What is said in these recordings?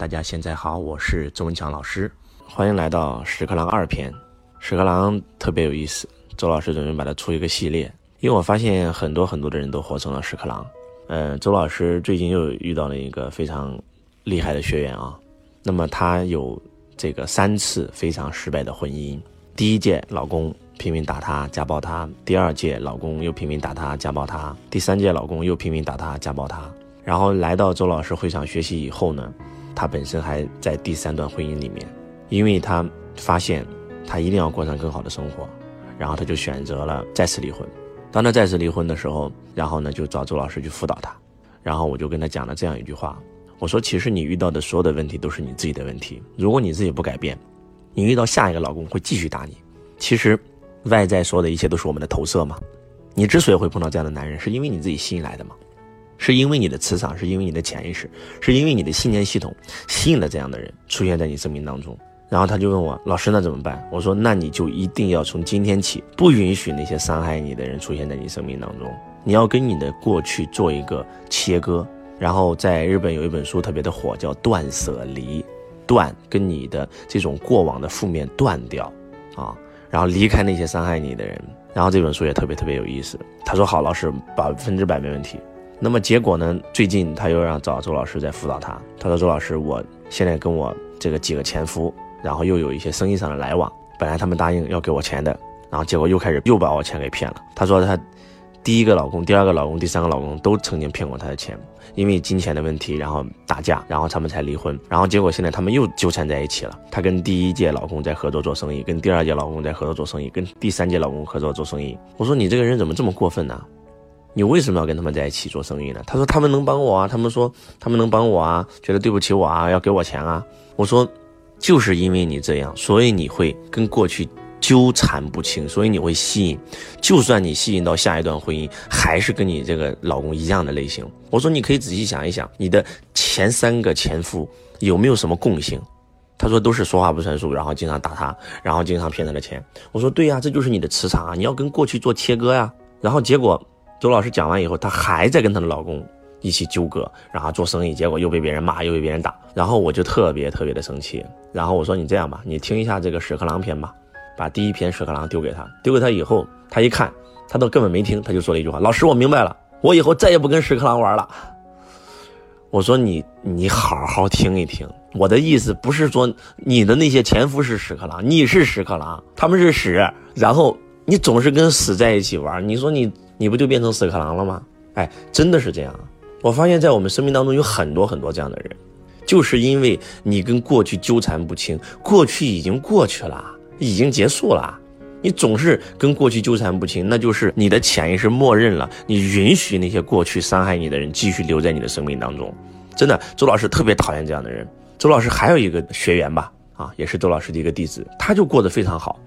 大家现在好，我是周文强老师，欢迎来到屎壳郎二篇。屎壳郎特别有意思，周老师准备把它出一个系列，因为我发现很多很多的人都活成了屎壳郎。嗯，周老师最近又遇到了一个非常厉害的学员啊，那么他有这个三次非常失败的婚姻，第一届老公拼命打她家暴她，第二届老公又拼命打她家暴她，第三届老公又拼命打她家暴她，然后来到周老师会场学习以后呢。他本身还在第三段婚姻里面，因为他发现他一定要过上更好的生活，然后他就选择了再次离婚。当他再次离婚的时候，然后呢就找周老师去辅导他，然后我就跟他讲了这样一句话：我说其实你遇到的所有的问题都是你自己的问题，如果你自己不改变，你遇到下一个老公会继续打你。其实外在所有的一切都是我们的投射嘛。你之所以会碰到这样的男人，是因为你自己吸引来的嘛。是因为你的磁场，是因为你的潜意识，是因为你的信念系统吸引了这样的人出现在你生命当中。然后他就问我：“老师，那怎么办？”我说：“那你就一定要从今天起，不允许那些伤害你的人出现在你生命当中。你要跟你的过去做一个切割。然后在日本有一本书特别的火，叫《断舍离》，断跟你的这种过往的负面断掉，啊，然后离开那些伤害你的人。然后这本书也特别特别有意思。他说：“好，老师，百分之百没问题。”那么结果呢？最近他又让找周老师在辅导他。他说：“周老师，我现在跟我这个几个前夫，然后又有一些生意上的来往。本来他们答应要给我钱的，然后结果又开始又把我钱给骗了。他说他第一个老公、第二个老公、第三个老公都曾经骗过他的钱，因为金钱的问题，然后打架，然后他们才离婚。然后结果现在他们又纠缠在一起了。他跟第一届老公在合作做生意，跟第二届老公在合作做生意，跟第三届老公合作做生意。我说你这个人怎么这么过分呢？”你为什么要跟他们在一起做生意呢？他说他们能帮我啊，他们说他们能帮我啊，觉得对不起我啊，要给我钱啊。我说，就是因为你这样，所以你会跟过去纠缠不清，所以你会吸引。就算你吸引到下一段婚姻，还是跟你这个老公一样的类型。我说你可以仔细想一想，你的前三个前夫有没有什么共性？他说都是说话不算数，然后经常打他，然后经常骗他的钱。我说对呀，这就是你的磁场啊，你要跟过去做切割呀。然后结果。周老师讲完以后，她还在跟她的老公一起纠葛，然后做生意，结果又被别人骂，又被别人打，然后我就特别特别的生气。然后我说：“你这样吧，你听一下这个屎壳郎篇吧，把第一篇屎壳郎丢给他，丢给他以后，他一看，他都根本没听，他就说了一句话：‘老师，我明白了，我以后再也不跟屎壳郎玩了。’我说：‘你你好好听一听，我的意思不是说你的那些前夫是屎壳郎，你是屎壳郎，他们是屎，然后你总是跟屎在一起玩，你说你。’你不就变成屎壳郎了吗？哎，真的是这样。我发现，在我们生命当中有很多很多这样的人，就是因为你跟过去纠缠不清，过去已经过去了，已经结束了。你总是跟过去纠缠不清，那就是你的潜意识默认了，你允许那些过去伤害你的人继续留在你的生命当中。真的，周老师特别讨厌这样的人。周老师还有一个学员吧，啊，也是周老师的一个弟子，他就过得非常好。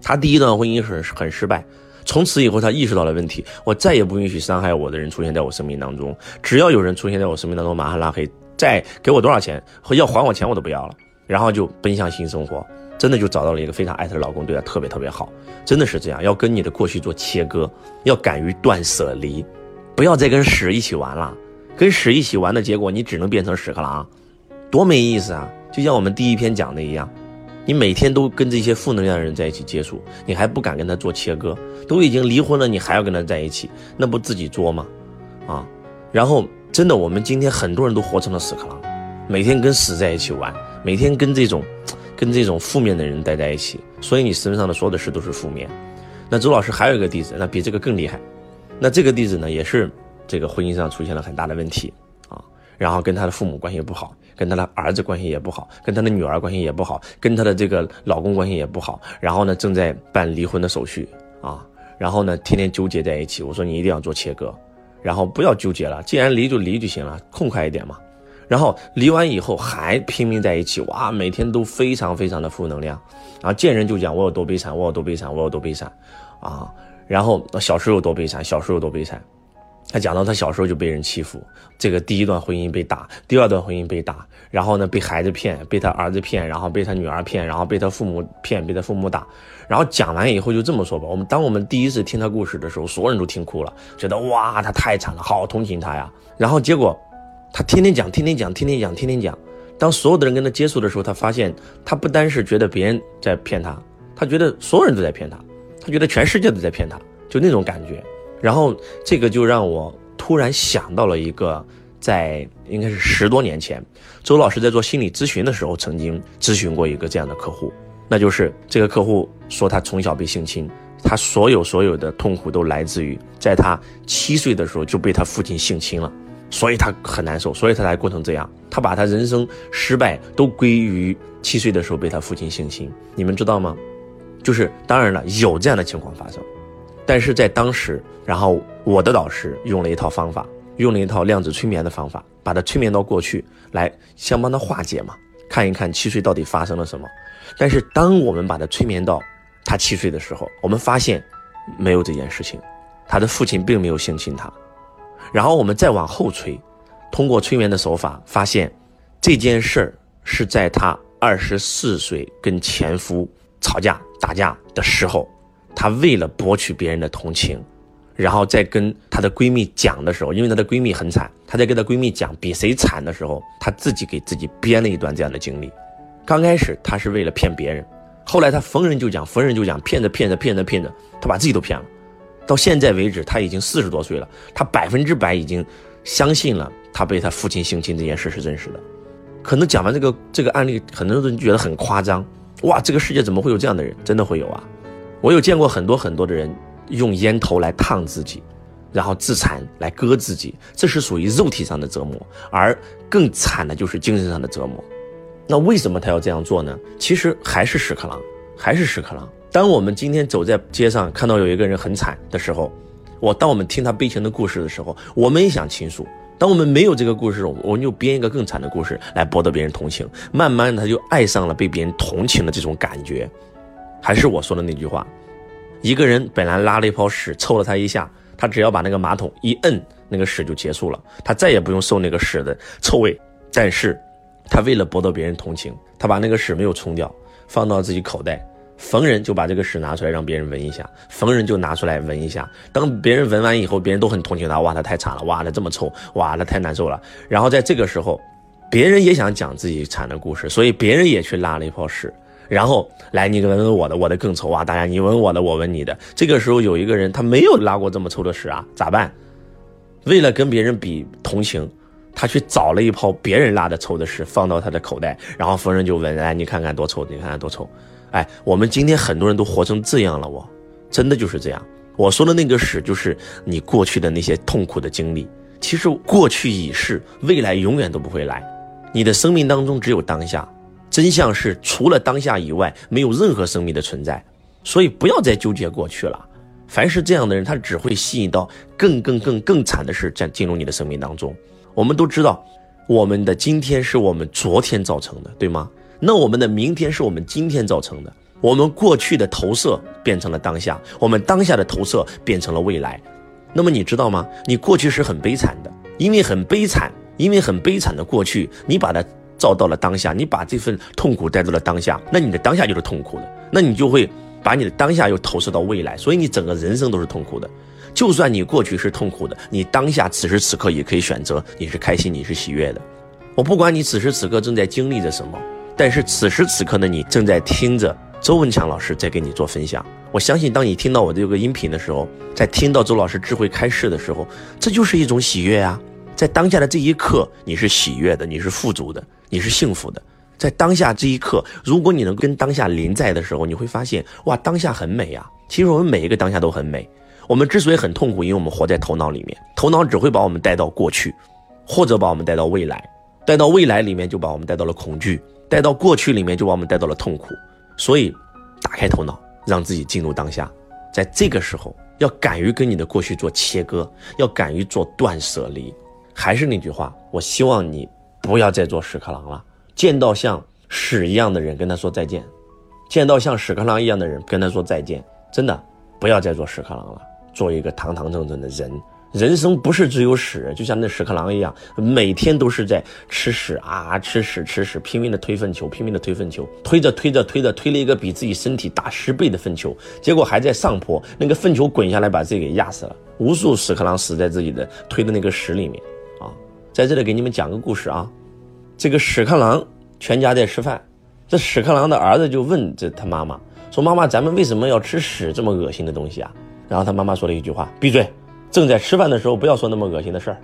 他第一段婚姻是很失败。从此以后，他意识到了问题，我再也不允许伤害我的人出现在我生命当中。只要有人出现在我生命当中，马上拉黑，再给我多少钱和要还我钱我都不要了，然后就奔向新生活。真的就找到了一个非常爱他的老公，对他特别特别好。真的是这样，要跟你的过去做切割，要敢于断舍离，不要再跟屎一起玩了。跟屎一起玩的结果，你只能变成屎壳郎，多没意思啊！就像我们第一篇讲的一样。你每天都跟这些负能量的人在一起接触，你还不敢跟他做切割？都已经离婚了，你还要跟他在一起，那不自己作吗？啊！然后真的，我们今天很多人都活成了屎壳郎，每天跟屎在一起玩，每天跟这种，跟这种负面的人待在一起，所以你身上的所有的事都是负面。那周老师还有一个弟子，那比这个更厉害。那这个弟子呢，也是这个婚姻上出现了很大的问题啊，然后跟他的父母关系不好。跟他的儿子关系也不好，跟他的女儿关系也不好，跟他的这个老公关系也不好。然后呢，正在办离婚的手续啊。然后呢，天天纠结在一起。我说你一定要做切割，然后不要纠结了，既然离就离就行了，痛快一点嘛。然后离完以后还拼命在一起，哇，每天都非常非常的负能量，然后见人就讲我有多悲惨，我有多悲惨，我有多悲惨，啊，然后小时候有多悲惨，小时候有多悲惨。他讲到他小时候就被人欺负，这个第一段婚姻被打，第二段婚姻被打，然后呢被孩子骗，被他儿子骗，然后被他女儿骗，然后被他父母骗，被他父母打。然后讲完以后就这么说吧，我们当我们第一次听他故事的时候，所有人都听哭了，觉得哇他太惨了，好同情他呀。然后结果他天天讲，天天讲，天天讲，天天讲，当所有的人跟他接触的时候，他发现他不单是觉得别人在骗他，他觉得所有人都在骗他，他觉得全世界都在骗他，就那种感觉。然后这个就让我突然想到了一个，在应该是十多年前，周老师在做心理咨询的时候，曾经咨询过一个这样的客户，那就是这个客户说他从小被性侵，他所有所有的痛苦都来自于在他七岁的时候就被他父亲性侵了。所以他很难受，所以他才过成这样。他把他人生失败都归于七岁的时候被他父亲性侵。你们知道吗？就是当然了，有这样的情况发生，但是在当时，然后我的导师用了一套方法，用了一套量子催眠的方法，把他催眠到过去，来想帮他化解嘛，看一看七岁到底发生了什么。但是当我们把他催眠到他七岁的时候，我们发现没有这件事情，他的父亲并没有性侵他。然后我们再往后催，通过催眠的手法发现，这件事儿是在他二十四岁跟前夫吵架打架的时候，她为了博取别人的同情，然后再跟她的闺蜜讲的时候，因为她的闺蜜很惨，她在跟她闺蜜讲比谁惨的时候，她自己给自己编了一段这样的经历。刚开始她是为了骗别人，后来她逢人就讲，逢人就讲，骗着骗着骗着骗着，她把自己都骗了。到现在为止，她已经四十多岁了，她百分之百已经相信了她被她父亲性侵这件事是真实的。可能讲完这个这个案例，很多人觉得很夸张，哇，这个世界怎么会有这样的人？真的会有啊！我有见过很多很多的人用烟头来烫自己，然后自残来割自己，这是属于肉体上的折磨，而更惨的就是精神上的折磨。那为什么他要这样做呢？其实还是屎壳郎，还是屎壳郎。当我们今天走在街上，看到有一个人很惨的时候，我当我们听他悲情的故事的时候，我们也想倾诉。当我们没有这个故事，我们就编一个更惨的故事来博得别人同情。慢慢的，他就爱上了被别人同情的这种感觉。还是我说的那句话，一个人本来拉了一泡屎，臭了他一下，他只要把那个马桶一摁，那个屎就结束了，他再也不用受那个屎的臭味。但是，他为了博得别人同情，他把那个屎没有冲掉，放到自己口袋。逢人就把这个屎拿出来让别人闻一下，逢人就拿出来闻一下。当别人闻完以后，别人都很同情他，哇，他太惨了，哇，他这么臭，哇，他太难受了。然后在这个时候，别人也想讲自己惨的故事，所以别人也去拉了一泡屎，然后来你闻闻我的，我的更臭啊！大家你闻我的，我闻你的。这个时候有一个人他没有拉过这么臭的屎啊，咋办？为了跟别人比同情，他去找了一泡别人拉的臭的屎放到他的口袋，然后逢人就闻，哎，你看看多臭，你看看多臭。哎，我们今天很多人都活成这样了，我真的就是这样。我说的那个屎，就是你过去的那些痛苦的经历。其实过去已逝，未来永远都不会来。你的生命当中只有当下，真相是除了当下以外，没有任何生命的存在。所以不要再纠结过去了。凡是这样的人，他只会吸引到更更更更惨的事在进入你的生命当中。我们都知道，我们的今天是我们昨天造成的，对吗？那我们的明天是我们今天造成的，我们过去的投射变成了当下，我们当下的投射变成了未来。那么你知道吗？你过去是很悲惨的，因为很悲惨，因为很悲惨的过去，你把它照到了当下，你把这份痛苦带到了当下，那你的当下就是痛苦的，那你就会把你的当下又投射到未来，所以你整个人生都是痛苦的。就算你过去是痛苦的，你当下此时此刻也可以选择你是开心，你是喜悦的。我不管你此时此刻正在经历着什么。但是此时此刻的你正在听着周文强老师在给你做分享。我相信，当你听到我这个音频的时候，在听到周老师智慧开示的时候，这就是一种喜悦啊！在当下的这一刻，你是喜悦的，你是富足的，你是幸福的。在当下这一刻，如果你能跟当下临在的时候，你会发现，哇，当下很美啊！其实我们每一个当下都很美。我们之所以很痛苦，因为我们活在头脑里面，头脑只会把我们带到过去，或者把我们带到未来，带到未来里面就把我们带到了恐惧。带到过去里面，就把我们带到了痛苦。所以，打开头脑，让自己进入当下。在这个时候，要敢于跟你的过去做切割，要敢于做断舍离。还是那句话，我希望你不要再做屎壳郎了。见到像屎一样的人，跟他说再见；见到像屎壳郎一样的人，跟他说再见。真的，不要再做屎壳郎了，做一个堂堂正正的人。人生不是只有屎，就像那屎壳郎一样，每天都是在吃屎啊，吃屎吃屎，拼命的推粪球，拼命的推粪球，推着推着推着推了一个比自己身体大十倍的粪球，结果还在上坡，那个粪球滚下来把自己给压死了，无数屎壳郎死在自己的推的那个屎里面！在这里给你们讲个故事啊，这个屎壳郎全家在吃饭，这屎壳郎的儿子就问这他妈妈说：“妈妈，咱们为什么要吃屎这么恶心的东西啊？”然后他妈妈说了一句话：“闭嘴，正在吃饭的时候不要说那么恶心的事儿。”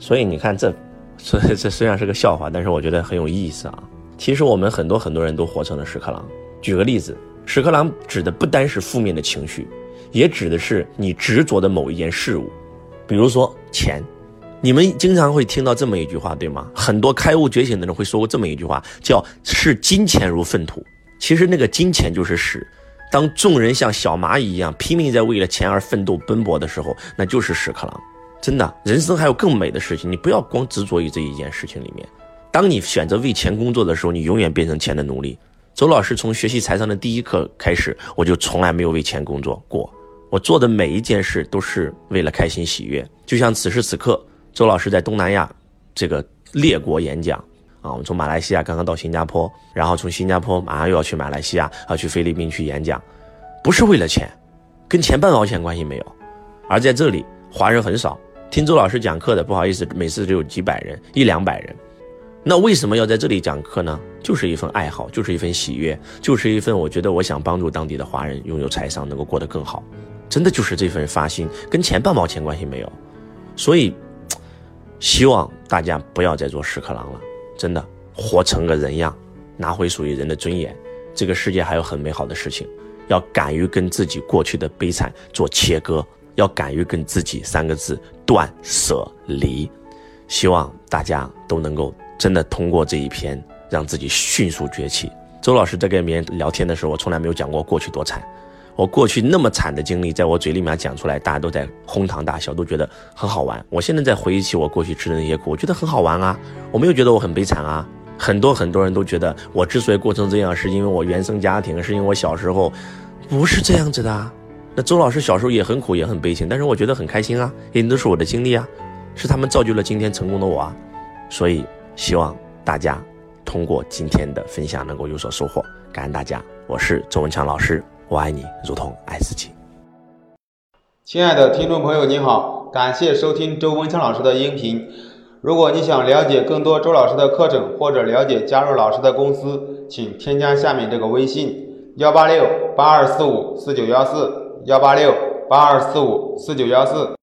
所以你看，这，所以这虽然是个笑话，但是我觉得很有意思啊。其实我们很多很多人都活成了屎壳郎。举个例子，屎壳郎指的不单是负面的情绪，也指的是你执着的某一件事物，比如说钱。你们经常会听到这么一句话，对吗？很多开悟觉醒的人会说过这么一句话，叫“视金钱如粪土”。其实那个金钱就是屎。当众人像小蚂蚁一样拼命在为了钱而奋斗奔波的时候，那就是屎壳郎。真的，人生还有更美的事情，你不要光执着于这一件事情里面。当你选择为钱工作的时候，你永远变成钱的奴隶。周老师从学习财商的第一课开始，我就从来没有为钱工作过。我做的每一件事都是为了开心喜悦。就像此时此刻。周老师在东南亚这个列国演讲啊，我们从马来西亚刚刚到新加坡，然后从新加坡马上又要去马来西亚，要去菲律宾去演讲，不是为了钱，跟钱半毛钱关系没有。而在这里，华人很少，听周老师讲课的，不好意思，每次只有几百人，一两百人。那为什么要在这里讲课呢？就是一份爱好，就是一份喜悦，就是一份我觉得我想帮助当地的华人拥有财商，能够过得更好，真的就是这份发心，跟钱半毛钱关系没有。所以。希望大家不要再做屎壳郎了，真的活成个人样，拿回属于人的尊严。这个世界还有很美好的事情，要敢于跟自己过去的悲惨做切割，要敢于跟自己三个字断舍离。希望大家都能够真的通过这一篇，让自己迅速崛起。周老师在跟别人聊天的时候，我从来没有讲过过去多惨。我过去那么惨的经历，在我嘴里面讲出来，大家都在哄堂大笑，都觉得很好玩。我现在在回忆起我过去吃的那些苦，我觉得很好玩啊，我没有觉得我很悲惨啊。很多很多人都觉得我之所以过成这样，是因为我原生家庭，是因为我小时候，不是这样子的。那周老师小时候也很苦，也很悲情，但是我觉得很开心啊，因为都是我的经历啊，是他们造就了今天成功的我啊。所以希望大家通过今天的分享能够有所收获，感恩大家，我是周文强老师。我爱你，如同爱自己。亲爱的听众朋友，你好，感谢收听周文强老师的音频。如果你想了解更多周老师的课程，或者了解加入老师的公司，请添加下面这个微信：幺八六八二四五四九幺四，幺八六八二四五四九幺四。